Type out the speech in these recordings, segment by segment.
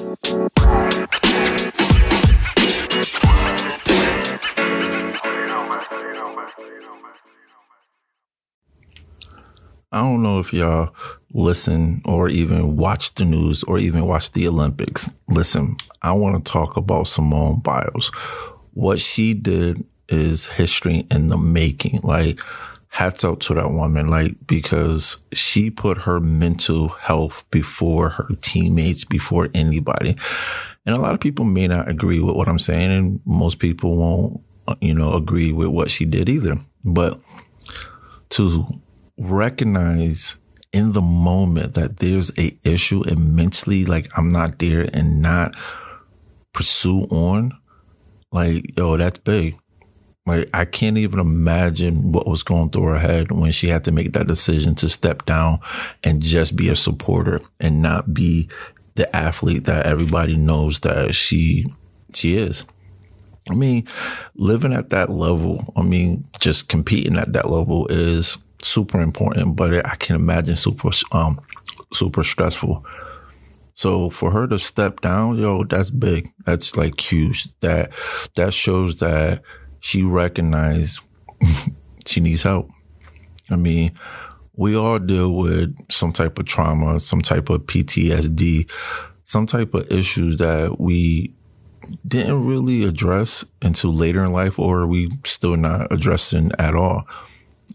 I don't know if y'all listen or even watch the news or even watch the Olympics. Listen, I want to talk about Simone Biles. What she did is history in the making. Like, hats out to that woman, like, because she put her mental health before her teammates, before anybody. And a lot of people may not agree with what I'm saying, and most people won't, uh, you know, agree with what she did either. But to recognize in the moment that there's a issue and mentally like I'm not there and not pursue on, like, yo, that's big. Like I can't even imagine what was going through her head when she had to make that decision to step down and just be a supporter and not be the athlete that everybody knows that she she is. I mean, living at that level, I mean, just competing at that level is super important, but I can imagine super um super stressful. So for her to step down, yo, that's big. That's like huge. That that shows that she recognized she needs help. I mean, we all deal with some type of trauma, some type of PTSD, some type of issues that we didn't really address until later in life, or we still not addressing at all.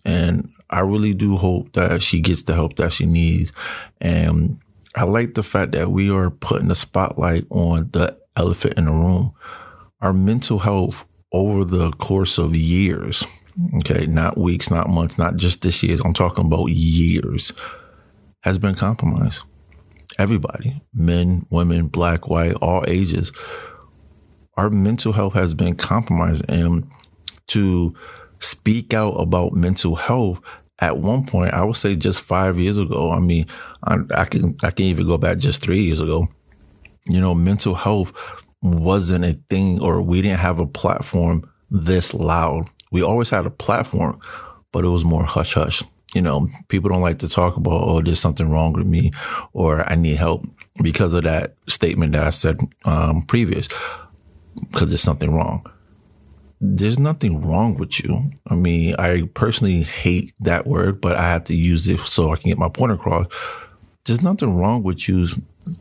And I really do hope that she gets the help that she needs. And I like the fact that we are putting the spotlight on the elephant in the room. Our mental health over the course of years, okay, not weeks, not months, not just this year, I'm talking about years, has been compromised. Everybody, men, women, black, white, all ages, our mental health has been compromised. And to speak out about mental health at one point, I would say just five years ago. I mean, I, I, can I can even go back just three years ago. You know, mental health wasn't a thing, or we didn't have a platform this loud. We always had a platform, but it was more hush hush. You know, people don't like to talk about, oh, there's something wrong with me, or I need help because of that statement that I said um, previous, because there's something wrong there's nothing wrong with you. I mean, I personally hate that word, but I have to use it so I can get my point across. There's nothing wrong with you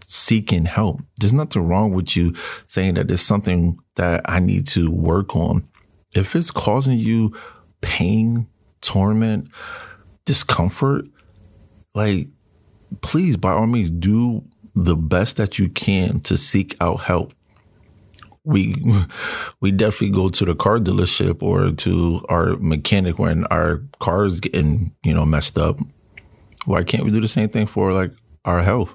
seeking help. There's nothing wrong with you saying that there's something that I need to work on. If it's causing you pain, torment, discomfort, like, please, by all means, do the best that you can to seek out help we we definitely go to the car dealership or to our mechanic when our car is getting you know messed up. Why can't we do the same thing for like our health?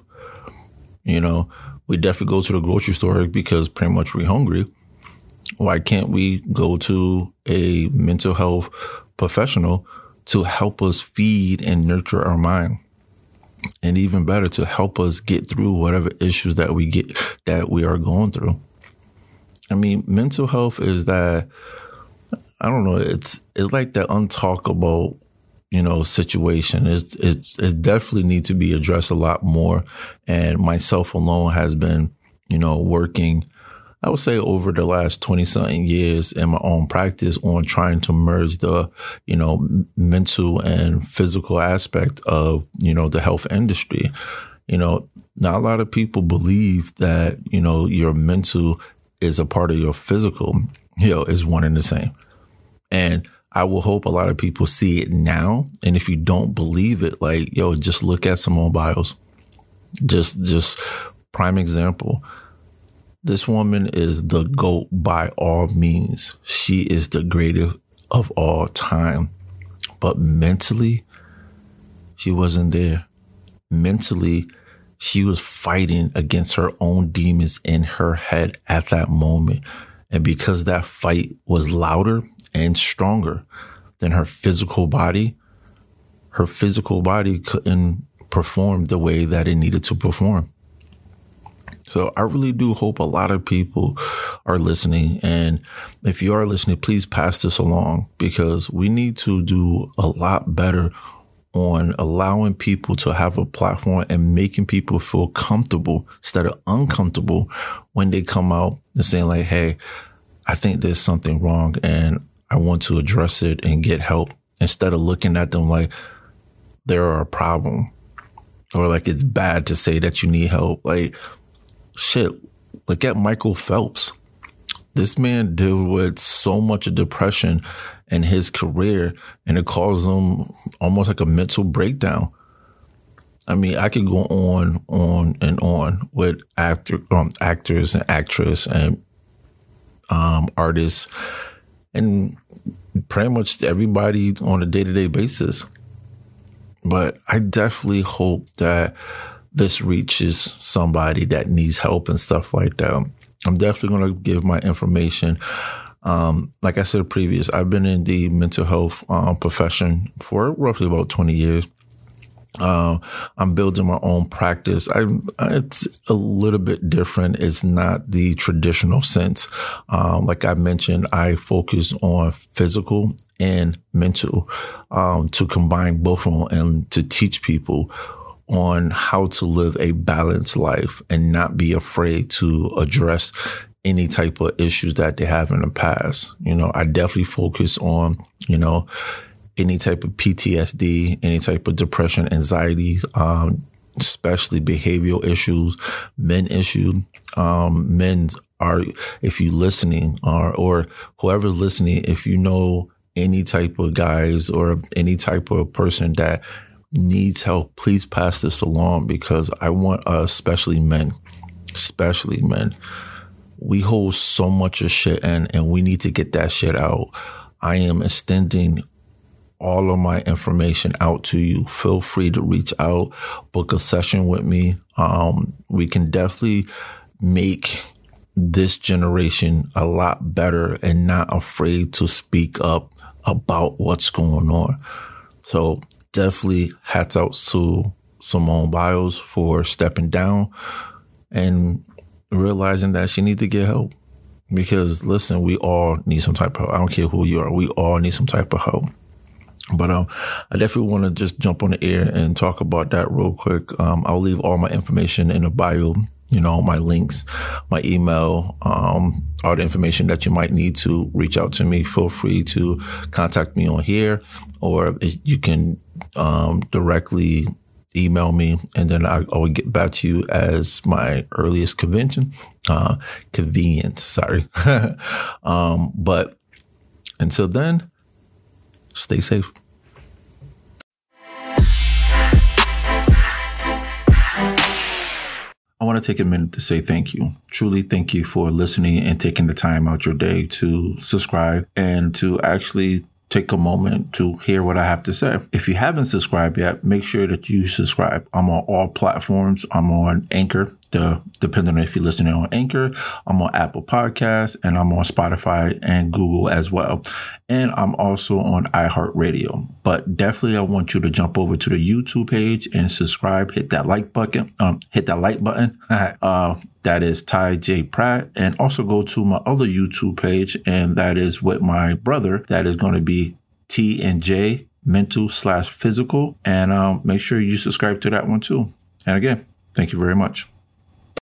You know, we definitely go to the grocery store because pretty much we're hungry. Why can't we go to a mental health professional to help us feed and nurture our mind? And even better, to help us get through whatever issues that we get that we are going through. I mean, mental health is that I don't know. It's it's like that untalkable, you know, situation. It's it's it definitely needs to be addressed a lot more. And myself alone has been, you know, working. I would say over the last 20 something years in my own practice on trying to merge the, you know, mental and physical aspect of, you know, the health industry. You know, not a lot of people believe that, you know, your mental is a part of your physical, you know, is one and the same. And I will hope a lot of people see it now. And if you don't believe it, like, yo, just look at Simone Biles. Just, just prime example. This woman is the GOAT by all means. She is the greatest of all time. But mentally, she wasn't there. Mentally, she was fighting against her own demons in her head at that moment. And because that fight was louder and stronger than her physical body, her physical body couldn't perform the way that it needed to perform. So I really do hope a lot of people are listening. And if you are listening, please pass this along because we need to do a lot better on allowing people to have a platform and making people feel comfortable instead of uncomfortable when they come out and saying like, Hey, I think there's something wrong and I want to address it and get help instead of looking at them like they're a problem or like it's bad to say that you need help. Like shit, look at Michael Phelps. This man dealt with so much of depression in his career and it caused him almost like a mental breakdown. I mean, I could go on, on and on with actor, um, actors and actresses and um, artists and pretty much everybody on a day to day basis. But I definitely hope that this reaches somebody that needs help and stuff like that. I'm definitely going to give my information. Um, like I said previous, I've been in the mental health um, profession for roughly about 20 years. Uh, I'm building my own practice. I, it's a little bit different. It's not the traditional sense. Um, like I mentioned, I focus on physical and mental um, to combine both of them and to teach people on how to live a balanced life and not be afraid to address any type of issues that they have in the past. You know, I definitely focus on, you know, any type of PTSD, any type of depression, anxiety, um, especially behavioral issues, men issue. Um, men are, if you listening or, or whoever's listening, if you know any type of guys or any type of person that needs help, please pass this along because I want us, especially men, especially men, we hold so much of shit in and we need to get that shit out. I am extending all of my information out to you. Feel free to reach out, book a session with me. Um, we can definitely make this generation a lot better and not afraid to speak up about what's going on. So definitely hats out to Simone Biles for stepping down and realizing that she needs to get help. Because listen, we all need some type of help. I don't care who you are. We all need some type of help. But um, I definitely want to just jump on the air and talk about that real quick. Um, I'll leave all my information in the bio. You know, my links, my email, um, all the information that you might need to reach out to me. Feel free to contact me on here, or you can um, directly email me, and then I, will get back to you as my earliest convention, uh, convenience. Sorry, um, but until then Stay safe. I want to take a minute to say thank you. Truly thank you for listening and taking the time out your day to subscribe and to actually take a moment to hear what I have to say. If you haven't subscribed yet, make sure that you subscribe. I'm on all platforms. I'm on Anchor, the depending on if you're listening on Anchor, I'm on Apple Podcasts and I'm on Spotify and Google as well. And I'm also on iHeartRadio. But definitely I want you to jump over to the YouTube page and subscribe, hit that like button, um, hit that like button. uh, that is Ty J. Pratt. And also go to my other YouTube page, and that is with my brother. That is going to be T and J mental slash physical. And um, make sure you subscribe to that one too. And again, thank you very much.